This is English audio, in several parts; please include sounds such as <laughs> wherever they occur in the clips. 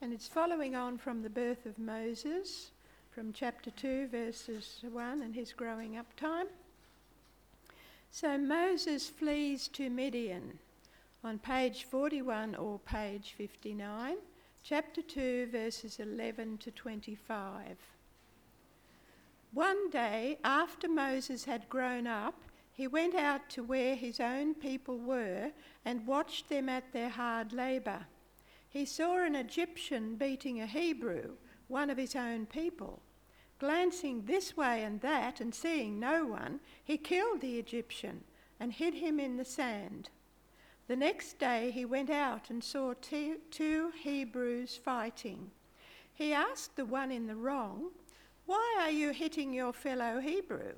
And it's following on from the birth of Moses, from chapter 2, verses 1, and his growing up time. So Moses flees to Midian on page 41 or page 59, chapter 2, verses 11 to 25. One day, after Moses had grown up, he went out to where his own people were and watched them at their hard labour. He saw an Egyptian beating a Hebrew, one of his own people. Glancing this way and that and seeing no one, he killed the Egyptian and hid him in the sand. The next day he went out and saw two, Hebrews fighting. He asked the one in the wrong, Why are you hitting your fellow Hebrew?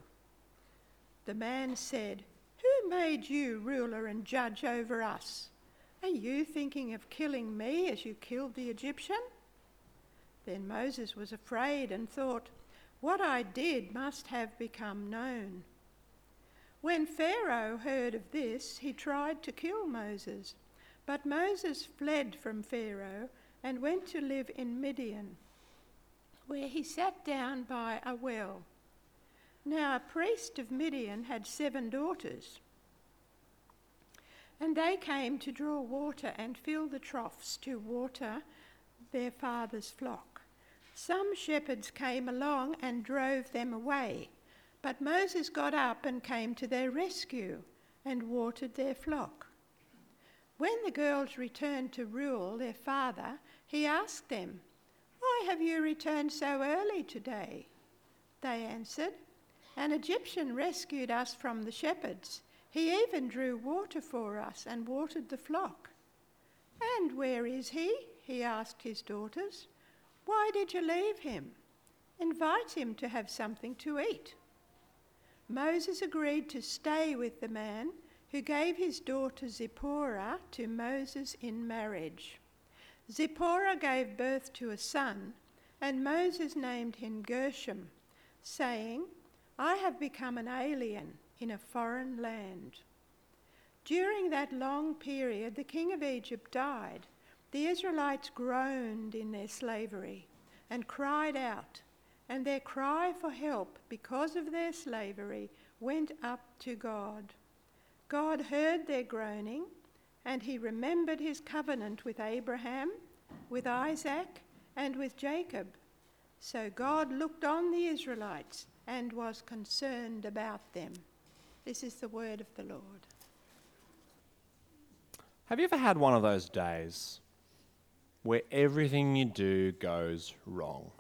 The man said, Who made you ruler and judge over us? Are you thinking of killing me as you killed the Egyptian? Then Moses was afraid and thought, What I did must have become known. When Pharaoh heard of this, he tried to kill Moses. But Moses fled from Pharaoh and went to live in Midian, where he sat down by a well. Now, a priest of Midian had seven daughters, and they came to draw water and fill the troughs to water their father's flock. Some shepherds came along and drove them away. But Moses got up and came to their rescue and watered their flock. When the girls returned to Reuel, their father, he asked them, Why have you returned so early today? They answered, An Egyptian rescued us from the shepherds. He even drew water for us and watered the flock. And where is he? He asked his daughters. Why did you leave him? Invite him to have something to eat. Moses agreed to stay with the man who gave his daughter Zipporah to Moses in marriage. Zipporah gave birth to a son, and Moses named him Gershom, saying, I have become an alien in a foreign land. During that long period, the king of Egypt died. The Israelites groaned in their slavery and cried out and their cry for help because of their slavery went up to God. God heard their groaning, and he remembered his covenant with Abraham, with Isaac, and with Jacob. So God looked on the Israelites and was concerned about them. This is the word of the Lord. Have you ever had one of those days where everything you do goes wrong?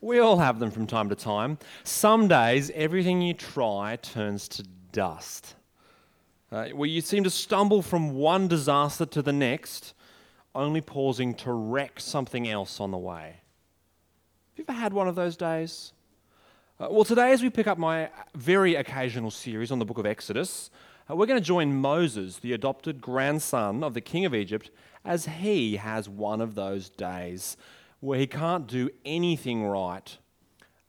We all have them from time to time. Some days, everything you try turns to dust. Uh, where you seem to stumble from one disaster to the next, only pausing to wreck something else on the way. Have you ever had one of those days? Uh, well, today, as we pick up my very occasional series on the book of Exodus, uh, we're going to join Moses, the adopted grandson of the king of Egypt, as he has one of those days where he can't do anything right.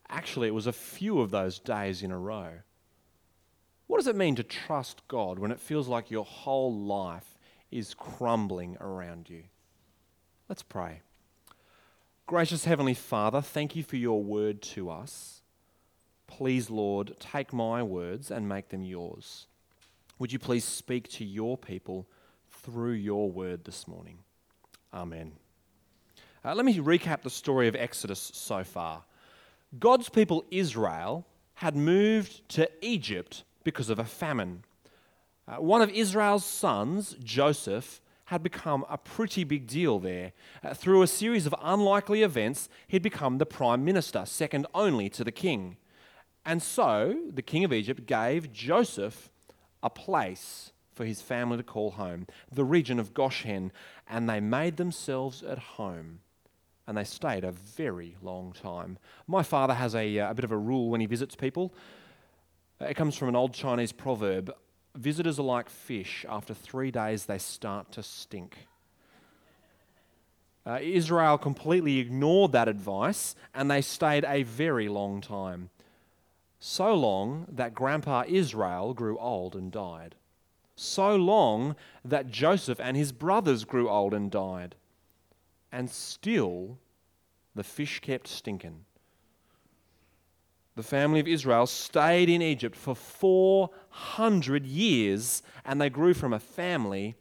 Actually, it was a few of those days in a row. What does it mean to trust God when it feels like your whole life is crumbling around you? Let's pray. Gracious Heavenly Father, thank you for your word to us. Please, Lord, take my words and make them yours. Would you please speak to your people through your word this morning? Amen. Uh, let me recap the story of Exodus so far. God's people, Israel, had moved to Egypt because of a famine. Uh, one of Israel's sons, Joseph, had become a pretty big deal there. Uh, through a series of unlikely events, he'd become the prime minister, second only to the king. And so the king of Egypt gave Joseph a place for his family to call home, the region of Goshen, and they made themselves at home and they stayed a very long time. My father has a, uh, a bit of a rule when he visits people. It comes from an old Chinese proverb visitors are like fish, after three days, they start to stink. Uh, Israel completely ignored that advice and they stayed a very long time. So long that Grandpa Israel grew old and died. So long that Joseph and his brothers grew old and died and still the fish kept stinking. The family of Israel stayed in Egypt for 400 years and they grew from a family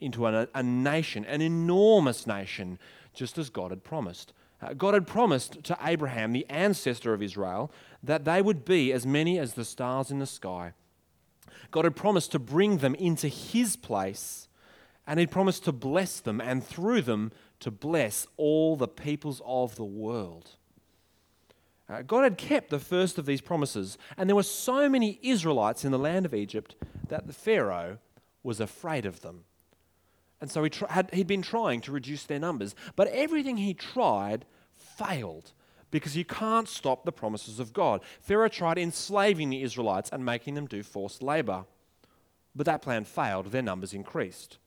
into a, a nation, an enormous nation, just as God had promised. Uh, God had promised to Abraham, the ancestor of Israel, that they would be as many as the stars in the sky. God had promised to bring them into his place, and he'd promised to bless them, and through them to bless all the peoples of the world. Uh, God had kept the first of these promises, and there were so many Israelites in the land of Egypt that the Pharaoh was afraid of them. And so he tr- had, he'd been trying to reduce their numbers, but everything he tried failed because you can't stop the promises of God. Pharaoh tried enslaving the Israelites and making them do forced labor, but that plan failed, their numbers increased.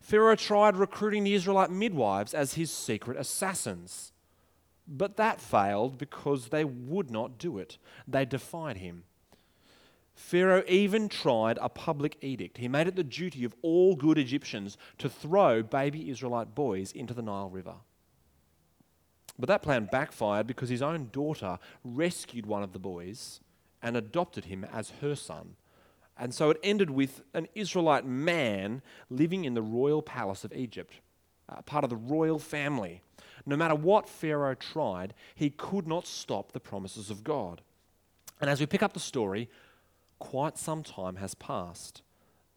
Pharaoh tried recruiting the Israelite midwives as his secret assassins, but that failed because they would not do it. They defied him. Pharaoh even tried a public edict. He made it the duty of all good Egyptians to throw baby Israelite boys into the Nile River. But that plan backfired because his own daughter rescued one of the boys and adopted him as her son. And so it ended with an Israelite man living in the royal palace of Egypt, uh, part of the royal family. No matter what Pharaoh tried, he could not stop the promises of God. And as we pick up the story, quite some time has passed.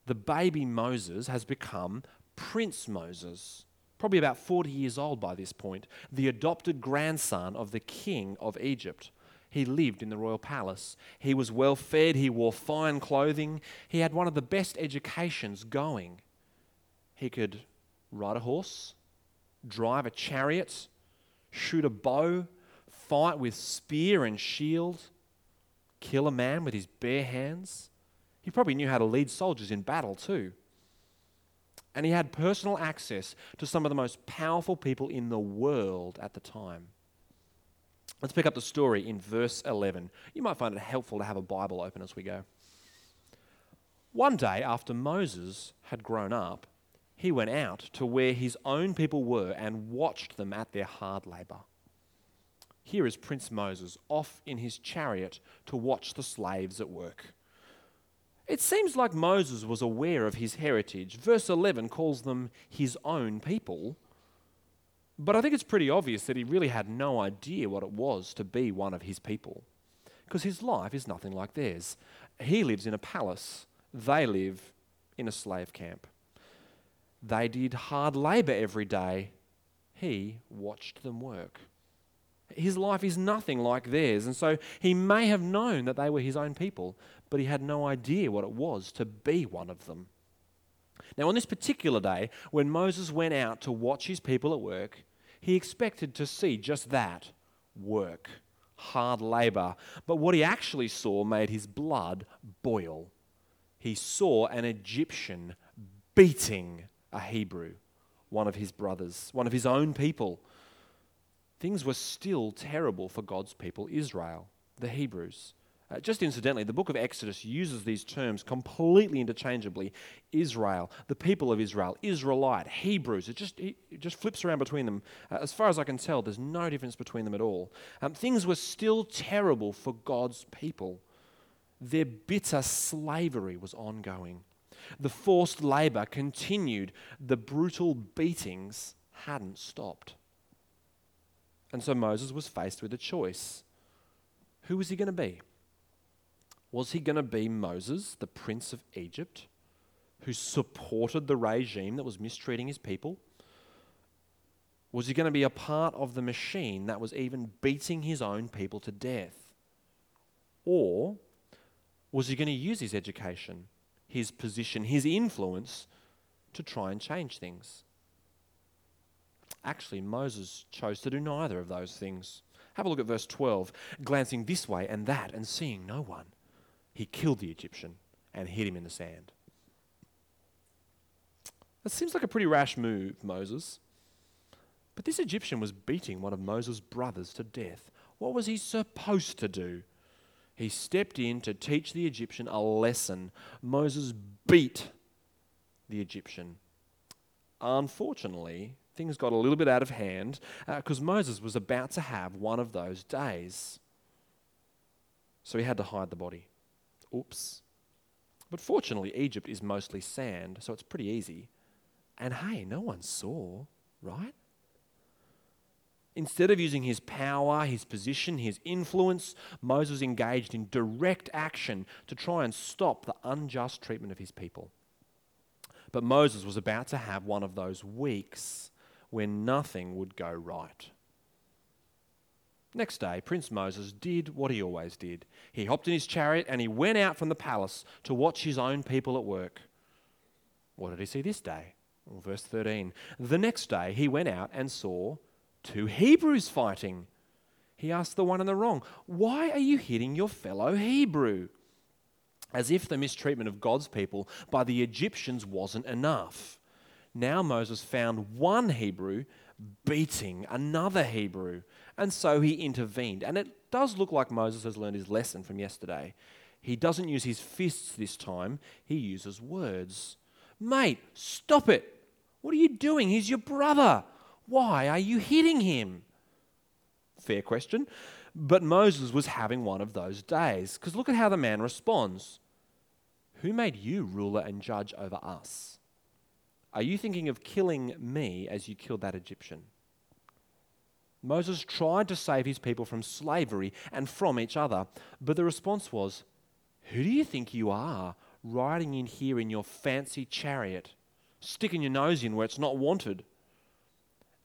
The baby Moses has become Prince Moses, probably about 40 years old by this point, the adopted grandson of the king of Egypt. He lived in the royal palace. He was well fed. He wore fine clothing. He had one of the best educations going. He could ride a horse, drive a chariot, shoot a bow, fight with spear and shield, kill a man with his bare hands. He probably knew how to lead soldiers in battle too. And he had personal access to some of the most powerful people in the world at the time. Let's pick up the story in verse 11. You might find it helpful to have a Bible open as we go. One day, after Moses had grown up, he went out to where his own people were and watched them at their hard labor. Here is Prince Moses off in his chariot to watch the slaves at work. It seems like Moses was aware of his heritage. Verse 11 calls them his own people but I think it's pretty obvious that he really had no idea what it was to be one of his people. Because his life is nothing like theirs. He lives in a palace, they live in a slave camp. They did hard labor every day. He watched them work. His life is nothing like theirs, and so he may have known that they were his own people, but he had no idea what it was to be one of them. Now, on this particular day, when Moses went out to watch his people at work, he expected to see just that work, hard labor. But what he actually saw made his blood boil. He saw an Egyptian beating a Hebrew, one of his brothers, one of his own people. Things were still terrible for God's people, Israel, the Hebrews. Uh, just incidentally, the book of Exodus uses these terms completely interchangeably. Israel, the people of Israel, Israelite, Hebrews. It just, it just flips around between them. Uh, as far as I can tell, there's no difference between them at all. Um, things were still terrible for God's people. Their bitter slavery was ongoing. The forced labor continued. The brutal beatings hadn't stopped. And so Moses was faced with a choice. Who was he going to be? Was he going to be Moses, the prince of Egypt, who supported the regime that was mistreating his people? Was he going to be a part of the machine that was even beating his own people to death? Or was he going to use his education, his position, his influence to try and change things? Actually, Moses chose to do neither of those things. Have a look at verse 12. Glancing this way and that and seeing no one, he killed the Egyptian and hid him in the sand. That seems like a pretty rash move, Moses. But this Egyptian was beating one of Moses' brothers to death. What was he supposed to do? He stepped in to teach the Egyptian a lesson. Moses beat the Egyptian. Unfortunately, Things got a little bit out of hand because uh, Moses was about to have one of those days. So he had to hide the body. Oops. But fortunately, Egypt is mostly sand, so it's pretty easy. And hey, no one saw, right? Instead of using his power, his position, his influence, Moses engaged in direct action to try and stop the unjust treatment of his people. But Moses was about to have one of those weeks when nothing would go right. Next day, Prince Moses did what he always did. He hopped in his chariot and he went out from the palace to watch his own people at work. What did he see this day? Well, verse 13. The next day, he went out and saw two Hebrews fighting. He asked the one in the wrong, Why are you hitting your fellow Hebrew? As if the mistreatment of God's people by the Egyptians wasn't enough. Now Moses found one Hebrew beating another Hebrew, and so he intervened. And it does look like Moses has learned his lesson from yesterday. He doesn't use his fists this time, he uses words. Mate, stop it. What are you doing? He's your brother. Why are you hitting him? Fair question. But Moses was having one of those days. Because look at how the man responds Who made you ruler and judge over us? Are you thinking of killing me as you killed that Egyptian? Moses tried to save his people from slavery and from each other, but the response was, Who do you think you are, riding in here in your fancy chariot, sticking your nose in where it's not wanted?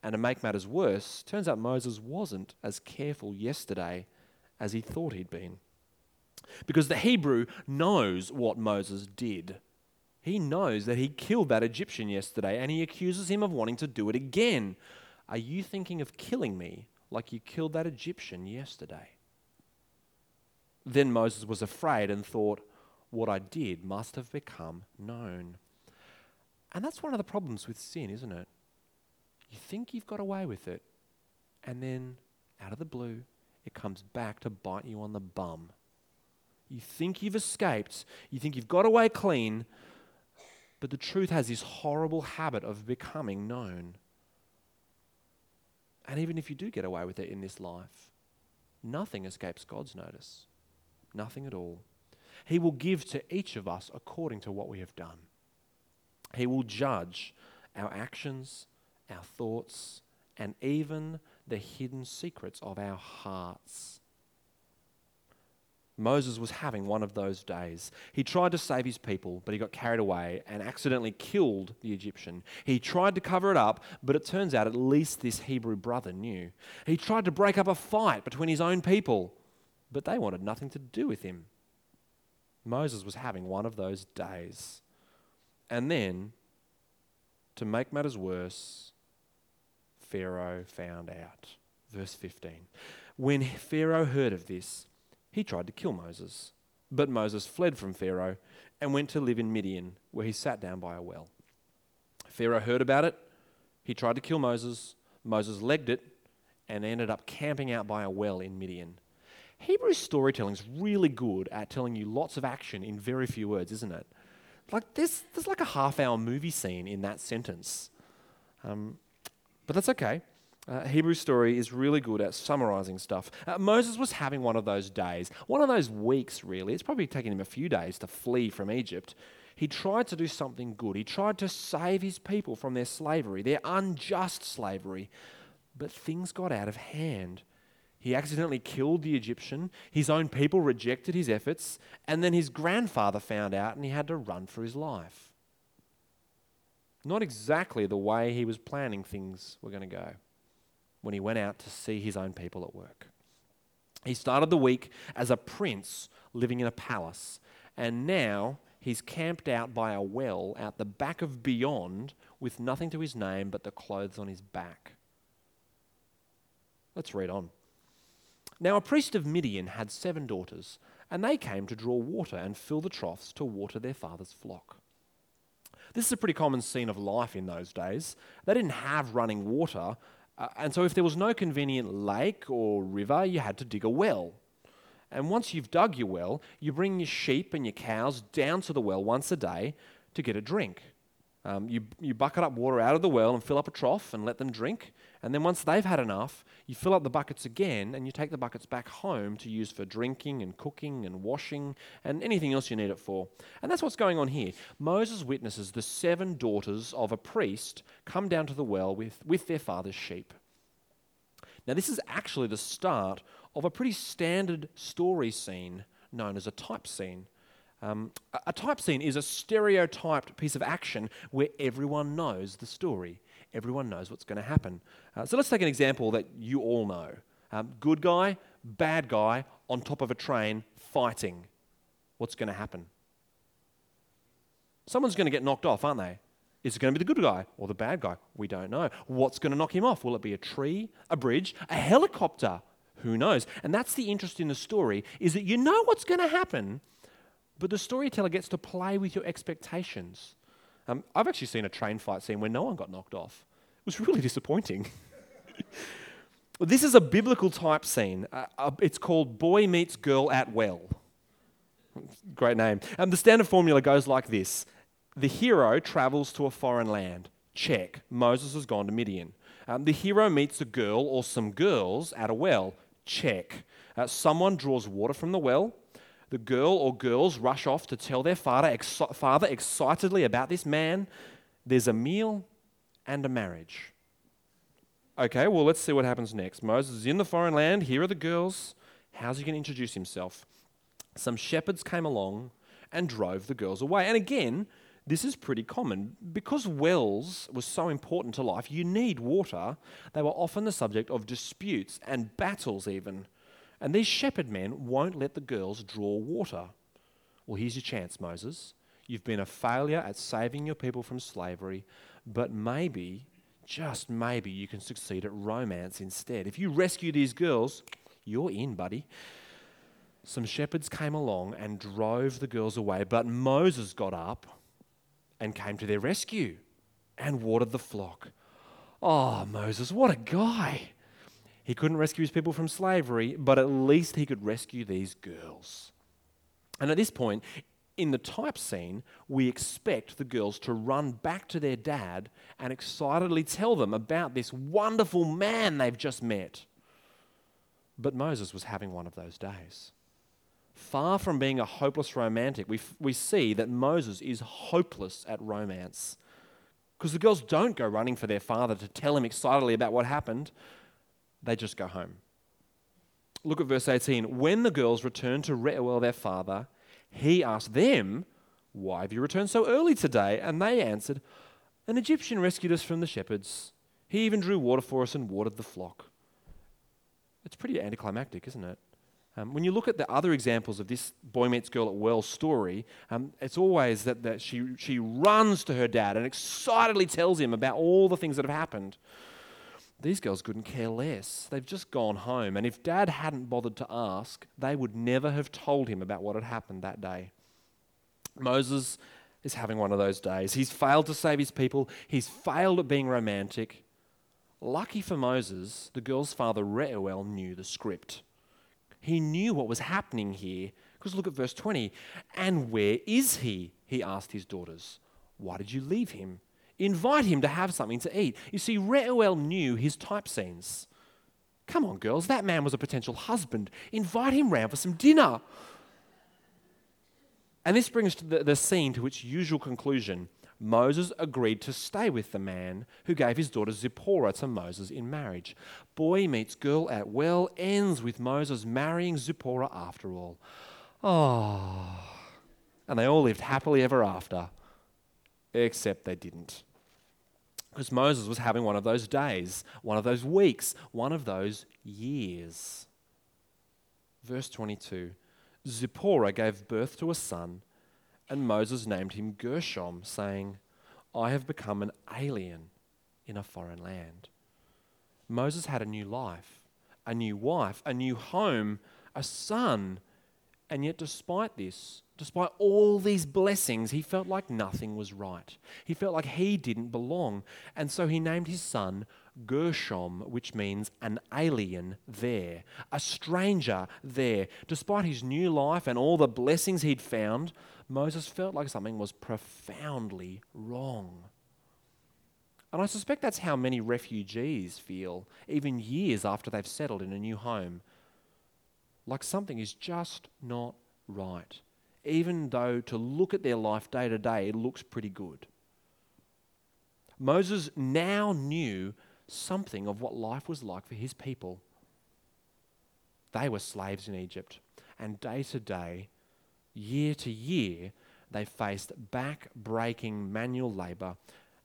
And to make matters worse, turns out Moses wasn't as careful yesterday as he thought he'd been. Because the Hebrew knows what Moses did. He knows that he killed that Egyptian yesterday and he accuses him of wanting to do it again. Are you thinking of killing me like you killed that Egyptian yesterday? Then Moses was afraid and thought, What I did must have become known. And that's one of the problems with sin, isn't it? You think you've got away with it, and then out of the blue, it comes back to bite you on the bum. You think you've escaped, you think you've got away clean, but the truth has this horrible habit of becoming known. And even if you do get away with it in this life, nothing escapes God's notice. Nothing at all. He will give to each of us according to what we have done. He will judge our actions our thoughts, and even the hidden secrets of our hearts. Moses was having one of those days. He tried to save his people, but he got carried away and accidentally killed the Egyptian. He tried to cover it up, but it turns out at least this Hebrew brother knew. He tried to break up a fight between his own people, but they wanted nothing to do with him. Moses was having one of those days. And then, to make matters worse, Pharaoh found out. Verse 15. When Pharaoh heard of this, he tried to kill Moses. But Moses fled from Pharaoh and went to live in Midian, where he sat down by a well. Pharaoh heard about it. He tried to kill Moses. Moses legged it and ended up camping out by a well in Midian. Hebrew storytelling is really good at telling you lots of action in very few words, isn't it? Like there's, there's like a half hour movie scene in that sentence. Um, but that's okay. Uh, Hebrew story is really good at summarizing stuff. Uh, Moses was having one of those days, one of those weeks, really. It's probably taken him a few days to flee from Egypt. He tried to do something good. He tried to save his people from their slavery, their unjust slavery. But things got out of hand. He accidentally killed the Egyptian. His own people rejected his efforts. And then his grandfather found out and he had to run for his life. Not exactly the way he was planning things were going to go when he went out to see his own people at work. He started the week as a prince living in a palace, and now he's camped out by a well out the back of beyond with nothing to his name but the clothes on his back. Let's read on. Now, a priest of Midian had seven daughters, and they came to draw water and fill the troughs to water their father's flock. This is a pretty common scene of life in those days. They didn't have running water, uh, and so if there was no convenient lake or river, you had to dig a well. And once you've dug your well, you bring your sheep and your cows down to the well once a day to get a drink. Um, you, you bucket up water out of the well and fill up a trough and let them drink. And then once they've had enough, you fill up the buckets again and you take the buckets back home to use for drinking and cooking and washing and anything else you need it for. And that's what's going on here. Moses witnesses the seven daughters of a priest come down to the well with, with their father's sheep. Now, this is actually the start of a pretty standard story scene known as a type scene. Um, a type scene is a stereotyped piece of action where everyone knows the story. Everyone knows what's going to happen. Uh, so let's take an example that you all know um, good guy, bad guy on top of a train fighting. What's going to happen? Someone's going to get knocked off, aren't they? Is it going to be the good guy or the bad guy? We don't know. What's going to knock him off? Will it be a tree, a bridge, a helicopter? Who knows? And that's the interest in the story is that you know what's going to happen, but the storyteller gets to play with your expectations. Um, I've actually seen a train fight scene where no one got knocked off. It was really <laughs> disappointing. well, <laughs> this is a biblical type scene. Uh, uh, it's called Boy Meets Girl at Well. Great name. Um, the standard formula goes like this The hero travels to a foreign land. Check. Moses has gone to Midian. Um, the hero meets a girl or some girls at a well. Check. Uh, someone draws water from the well. The girl or girls rush off to tell their father, ex- father excitedly about this man. There's a meal and a marriage. Okay, well, let's see what happens next. Moses is in the foreign land. Here are the girls. How's he going to introduce himself? Some shepherds came along and drove the girls away. And again, this is pretty common. Because wells was so important to life, you need water, they were often the subject of disputes and battles, even. And these shepherd men won't let the girls draw water. Well, here's your chance, Moses. You've been a failure at saving your people from slavery, but maybe, just maybe, you can succeed at romance instead. If you rescue these girls, you're in, buddy. Some shepherds came along and drove the girls away, but Moses got up and came to their rescue and watered the flock. Oh, Moses, what a guy! He couldn't rescue his people from slavery, but at least he could rescue these girls. And at this point, in the type scene, we expect the girls to run back to their dad and excitedly tell them about this wonderful man they've just met. But Moses was having one of those days. Far from being a hopeless romantic, we, f- we see that Moses is hopeless at romance. Because the girls don't go running for their father to tell him excitedly about what happened they just go home. Look at verse 18. When the girls returned to Reuel, their father, he asked them, Why have you returned so early today? And they answered, An Egyptian rescued us from the shepherds. He even drew water for us and watered the flock. It's pretty anticlimactic, isn't it? Um, when you look at the other examples of this boy meets girl at well story, um, it's always that, that she, she runs to her dad and excitedly tells him about all the things that have happened. These girls couldn't care less. They've just gone home. And if dad hadn't bothered to ask, they would never have told him about what had happened that day. Moses is having one of those days. He's failed to save his people, he's failed at being romantic. Lucky for Moses, the girl's father Reuel knew the script. He knew what was happening here. Because look at verse 20. And where is he? He asked his daughters. Why did you leave him? Invite him to have something to eat. You see, Reuel knew his type scenes. Come on, girls, that man was a potential husband. Invite him round for some dinner. And this brings to the, the scene to its usual conclusion. Moses agreed to stay with the man who gave his daughter Zipporah to Moses in marriage. Boy meets girl at well, ends with Moses marrying Zipporah after all. Oh. And they all lived happily ever after, except they didn't. Because Moses was having one of those days, one of those weeks, one of those years. Verse 22 Zipporah gave birth to a son, and Moses named him Gershom, saying, I have become an alien in a foreign land. Moses had a new life, a new wife, a new home, a son, and yet, despite this, Despite all these blessings, he felt like nothing was right. He felt like he didn't belong. And so he named his son Gershom, which means an alien there, a stranger there. Despite his new life and all the blessings he'd found, Moses felt like something was profoundly wrong. And I suspect that's how many refugees feel, even years after they've settled in a new home. Like something is just not right, even though to look at their life day to day, it looks pretty good. Moses now knew something of what life was like for his people. They were slaves in Egypt, and day to day, year to year, they faced back breaking manual labour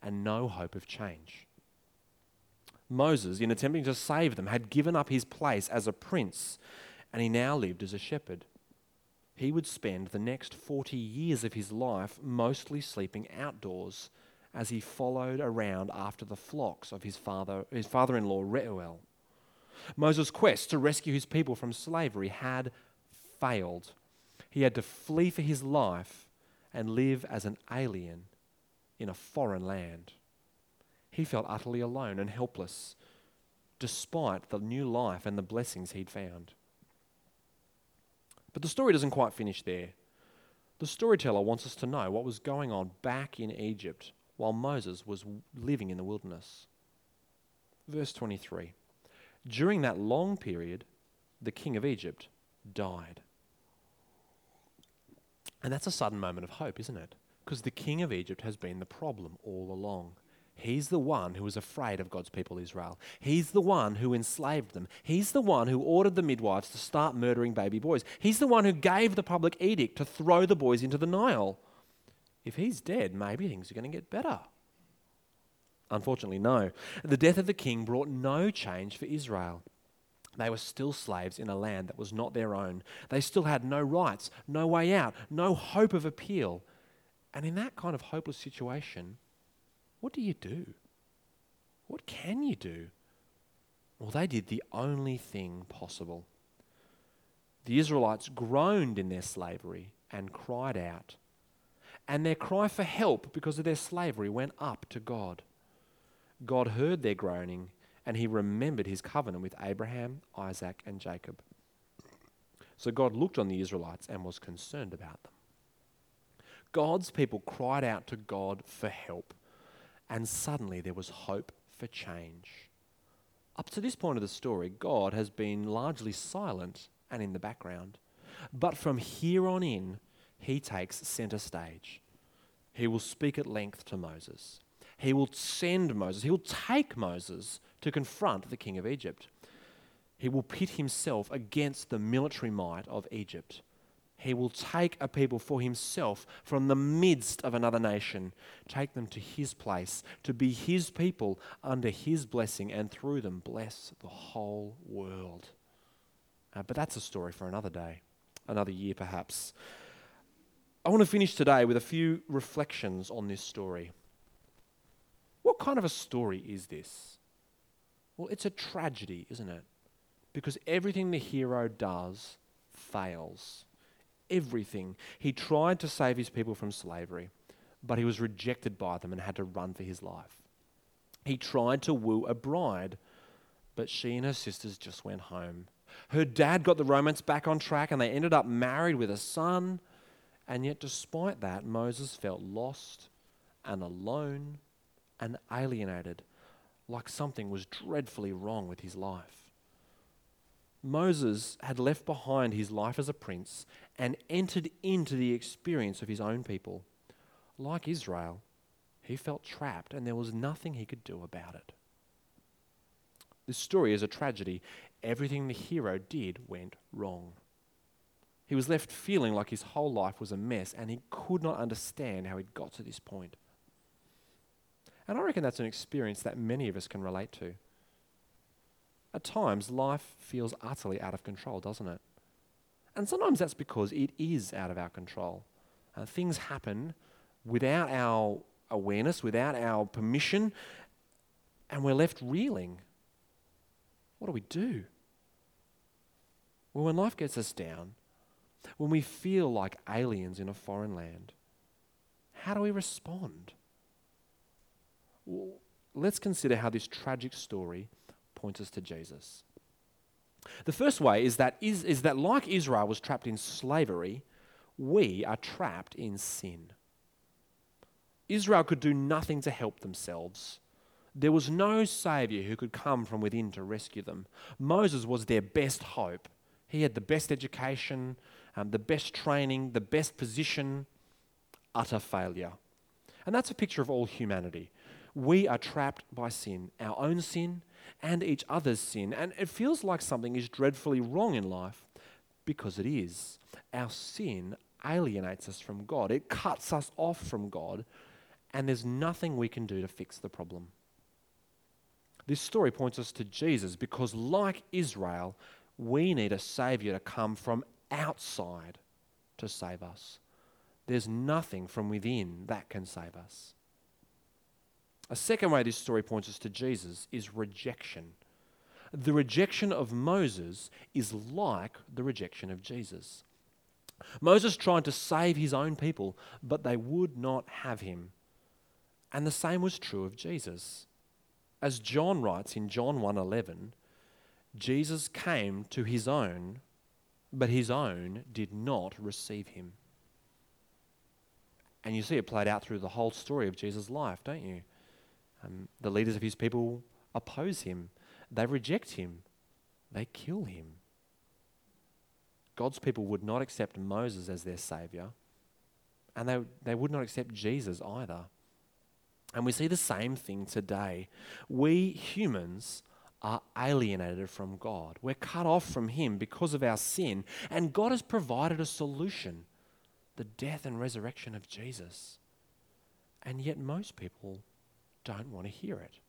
and no hope of change. Moses, in attempting to save them, had given up his place as a prince, and he now lived as a shepherd. He would spend the next 40 years of his life mostly sleeping outdoors as he followed around after the flocks of his father his father-in-law Reuel. Moses' quest to rescue his people from slavery had failed. He had to flee for his life and live as an alien in a foreign land. He felt utterly alone and helpless, despite the new life and the blessings he'd found. But the story doesn't quite finish there. The storyteller wants us to know what was going on back in Egypt while Moses was living in the wilderness. Verse 23 During that long period, the king of Egypt died. And that's a sudden moment of hope, isn't it? Because the king of Egypt has been the problem all along. He's the one who was afraid of God's people Israel. He's the one who enslaved them. He's the one who ordered the midwives to start murdering baby boys. He's the one who gave the public edict to throw the boys into the Nile. If he's dead, maybe things are going to get better. Unfortunately, no. The death of the king brought no change for Israel. They were still slaves in a land that was not their own. They still had no rights, no way out, no hope of appeal. And in that kind of hopeless situation, what do you do? What can you do? Well, they did the only thing possible. The Israelites groaned in their slavery and cried out. And their cry for help because of their slavery went up to God. God heard their groaning and he remembered his covenant with Abraham, Isaac, and Jacob. So God looked on the Israelites and was concerned about them. God's people cried out to God for help, and suddenly there was hope for change. Up to this point of the story, God has been largely silent and in the background. But from here on in, he takes center stage. He will speak at length to Moses. He will send Moses. He will take Moses to confront the king of Egypt. He will pit himself against the military might of Egypt. He will take a people for himself from the midst of another nation, take them to his place, to be his people under his blessing, and through them bless the whole world. Uh, but that's a story for another day, another year perhaps. I want to finish today with a few reflections on this story. What kind of a story is this? Well, it's a tragedy, isn't it? Because everything the hero does fails everything. He tried to save his people from slavery, but he was rejected by them and had to run for his life. He tried to woo a bride, but she and her sisters just went home. Her dad got the romance back on track and they ended up married with a son. And yet, despite that, Moses felt lost and alone and alienated, like something was dreadfully wrong with his life. Moses had left behind his life as a prince and entered into the experience of his own people. Like Israel, he felt trapped and there was nothing he could do about it. This story is a tragedy. Everything the hero did went wrong. He was left feeling like his whole life was a mess and he could not understand how he'd got to this point. And I reckon that's an experience that many of us can relate to. At times, life feels utterly out of control, doesn't it? And sometimes that's because it is out of our control. Uh, things happen without our awareness, without our permission, and we're left reeling. What do we do? Well, when life gets us down, when we feel like aliens in a foreign land, how do we respond? Well, let's consider how this tragic story points us to Jesus. The first way is that, is, is that like Israel was trapped in slavery, we are trapped in sin. Israel could do nothing to help themselves. There was no Saviour who could come from within to rescue them. Moses was their best hope. He had the best education, um, the best training, the best position, utter failure. And that's a picture of all humanity. We are trapped by sin, our own sin and each other's sin. And it feels like something is dreadfully wrong in life because it is. Our sin alienates us from God, it cuts us off from God, and there's nothing we can do to fix the problem. This story points us to Jesus because, like Israel, we need a Savior to come from outside to save us. There's nothing from within that can save us. A second way this story points us to Jesus is rejection. The rejection of Moses is like the rejection of Jesus. Moses tried to save his own people, but they would not have him. And the same was true of Jesus. As John writes in John 1:11, Jesus came to his own, but his own did not receive him. And you see it played out through the whole story of Jesus' life, don't you? Um, the leaders of his people oppose him, they reject him, they kill him. God's people would not accept Moses as their savior, and they, they would not accept Jesus either. And we see the same thing today. We humans are alienated from God. We're cut off from Him because of our sin, and God has provided a solution the death and resurrection of Jesus. And yet, most people don't want to hear it.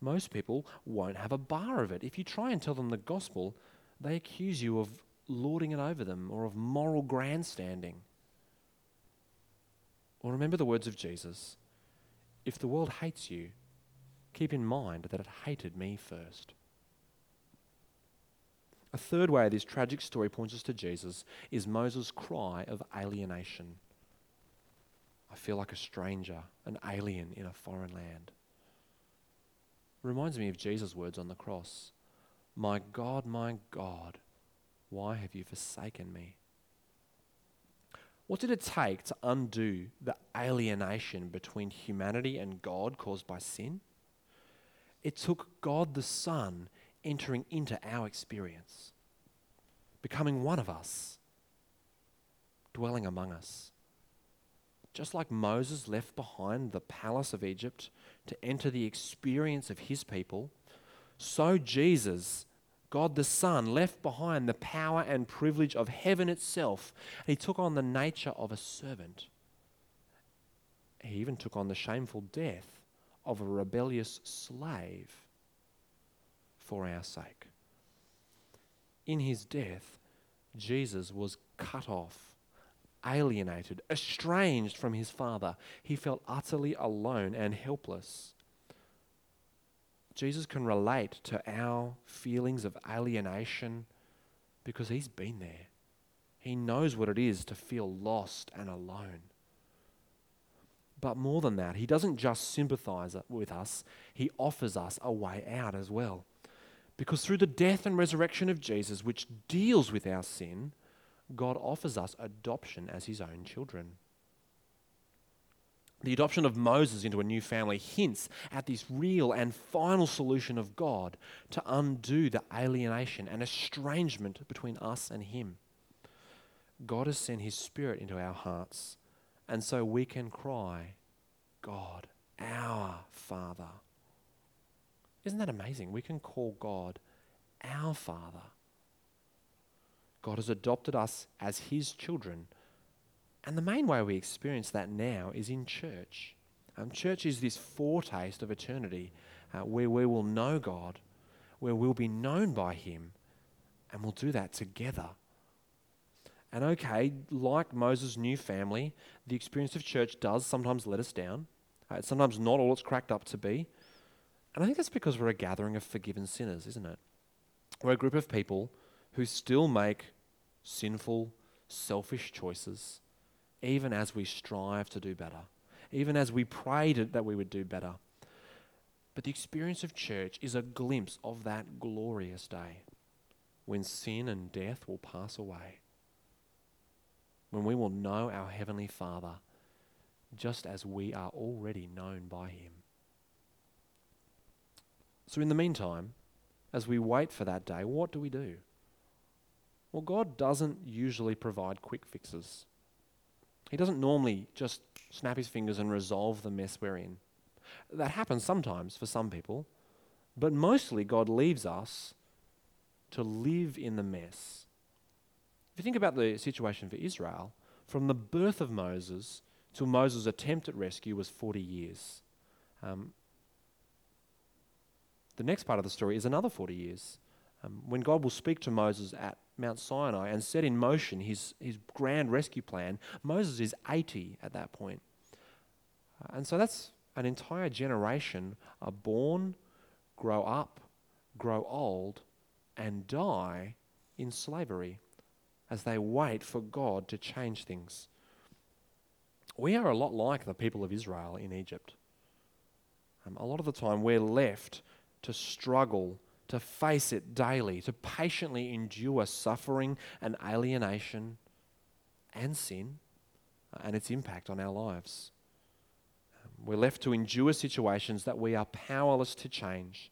Most people won't have a bar of it. If you try and tell them the gospel, they accuse you of lording it over them or of moral grandstanding. Or remember the words of Jesus if the world hates you, keep in mind that it hated me first. A third way this tragic story points us to Jesus is Moses' cry of alienation. I feel like a stranger, an alien in a foreign land. It reminds me of Jesus' words on the cross My God, my God, why have you forsaken me? What did it take to undo the alienation between humanity and God caused by sin? It took God the Son entering into our experience, becoming one of us, dwelling among us. Just like Moses left behind the palace of Egypt to enter the experience of his people, so Jesus God the Son left behind the power and privilege of heaven itself. He took on the nature of a servant. He even took on the shameful death of a rebellious slave for our sake. In his death, Jesus was cut off, alienated, estranged from his Father. He felt utterly alone and helpless. Jesus can relate to our feelings of alienation because he's been there. He knows what it is to feel lost and alone. But more than that, he doesn't just sympathize with us, he offers us a way out as well. Because through the death and resurrection of Jesus, which deals with our sin, God offers us adoption as his own children. The adoption of Moses into a new family hints at this real and final solution of God to undo the alienation and estrangement between us and Him. God has sent His Spirit into our hearts, and so we can cry, God, our Father. Isn't that amazing? We can call God our Father. God has adopted us as His children and the main way we experience that now is in church. Um, church is this foretaste of eternity uh, where we will know God, where we'll be known by Him, and we'll do that together. And okay, like Moses' new family, the experience of church does sometimes let us down. Uh, it's sometimes not all it's cracked up to be. And I think that's because we're a gathering of forgiven sinners, isn't it? We're a group of people who still make sinful, selfish choices even as we strive to do better, even as we prayed that we would do better. But the experience of church is a glimpse of that glorious day when sin and death will pass away, when we will know our Heavenly Father just as we are already known by Him. So, in the meantime, as we wait for that day, what do we do? Well, God doesn't usually provide quick fixes. He doesn't normally just snap his fingers and resolve the mess we're in. That happens sometimes for some people, but mostly God leaves us to live in the mess. If you think about the situation for Israel, from the birth of Moses till Moses' attempt at rescue was 40 years. Um, the next part of the story is another 40 years. Um, when God will speak to Moses at Mount Sinai and set in motion his, his grand rescue plan, Moses is 80 at that point. Uh, and so that's an entire generation are born, grow up, grow old, and die in slavery as they wait for God to change things. We are a lot like the people of Israel in Egypt. Um, a lot of the time, we're left to struggle, to face it daily, to patiently endure suffering and alienation and sin and its impact on our lives. We're left to endure situations that we are powerless to change,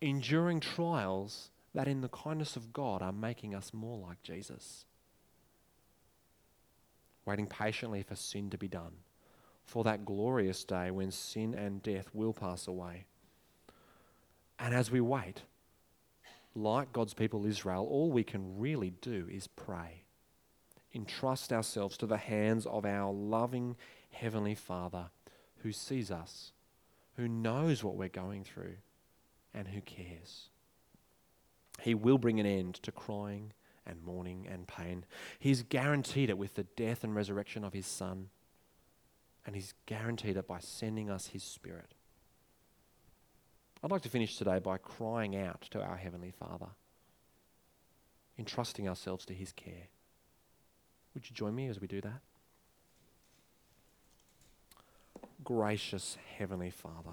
enduring trials that, in the kindness of God, are making us more like Jesus. Waiting patiently for sin to be done, for that glorious day when sin and death will pass away. And as we wait, like God's people Israel, all we can really do is pray. Entrust ourselves to the hands of our loving Heavenly Father who sees us, who knows what we're going through, and who cares. He will bring an end to crying and mourning and pain. He's guaranteed it with the death and resurrection of his Son. And he's guaranteed it by sending us his Spirit. I'd like to finish today by crying out to our Heavenly Father, entrusting ourselves to his care. Would you join me as we do that? Gracious Heavenly Father,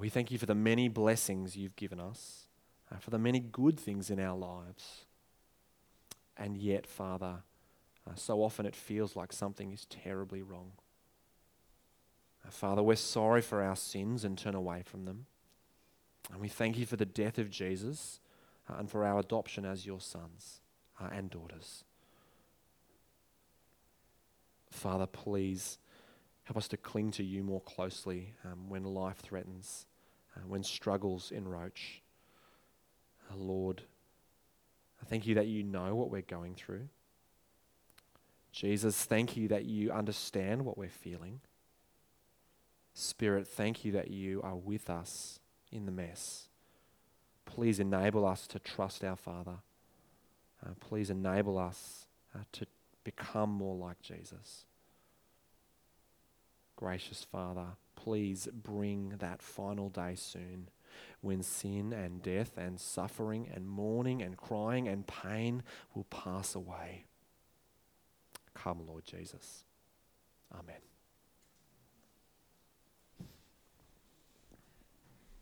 we thank you for the many blessings you've given us uh, for the many good things in our lives. And yet, Father, uh, so often it feels like something is terribly wrong. Uh, Father, we're sorry for our sins and turn away from them. And we thank you for the death of Jesus uh, and for our adoption as your sons uh, and daughters. Father, please help us to cling to you more closely um, when life threatens, uh, when struggles encroach. Lord, I thank you that you know what we're going through. Jesus, thank you that you understand what we're feeling. Spirit, thank you that you are with us in the mess. Please enable us to trust our Father. Uh, please enable us uh, to become more like Jesus. Gracious Father, please bring that final day soon when sin and death and suffering and mourning and crying and pain will pass away. Come, Lord Jesus. Amen.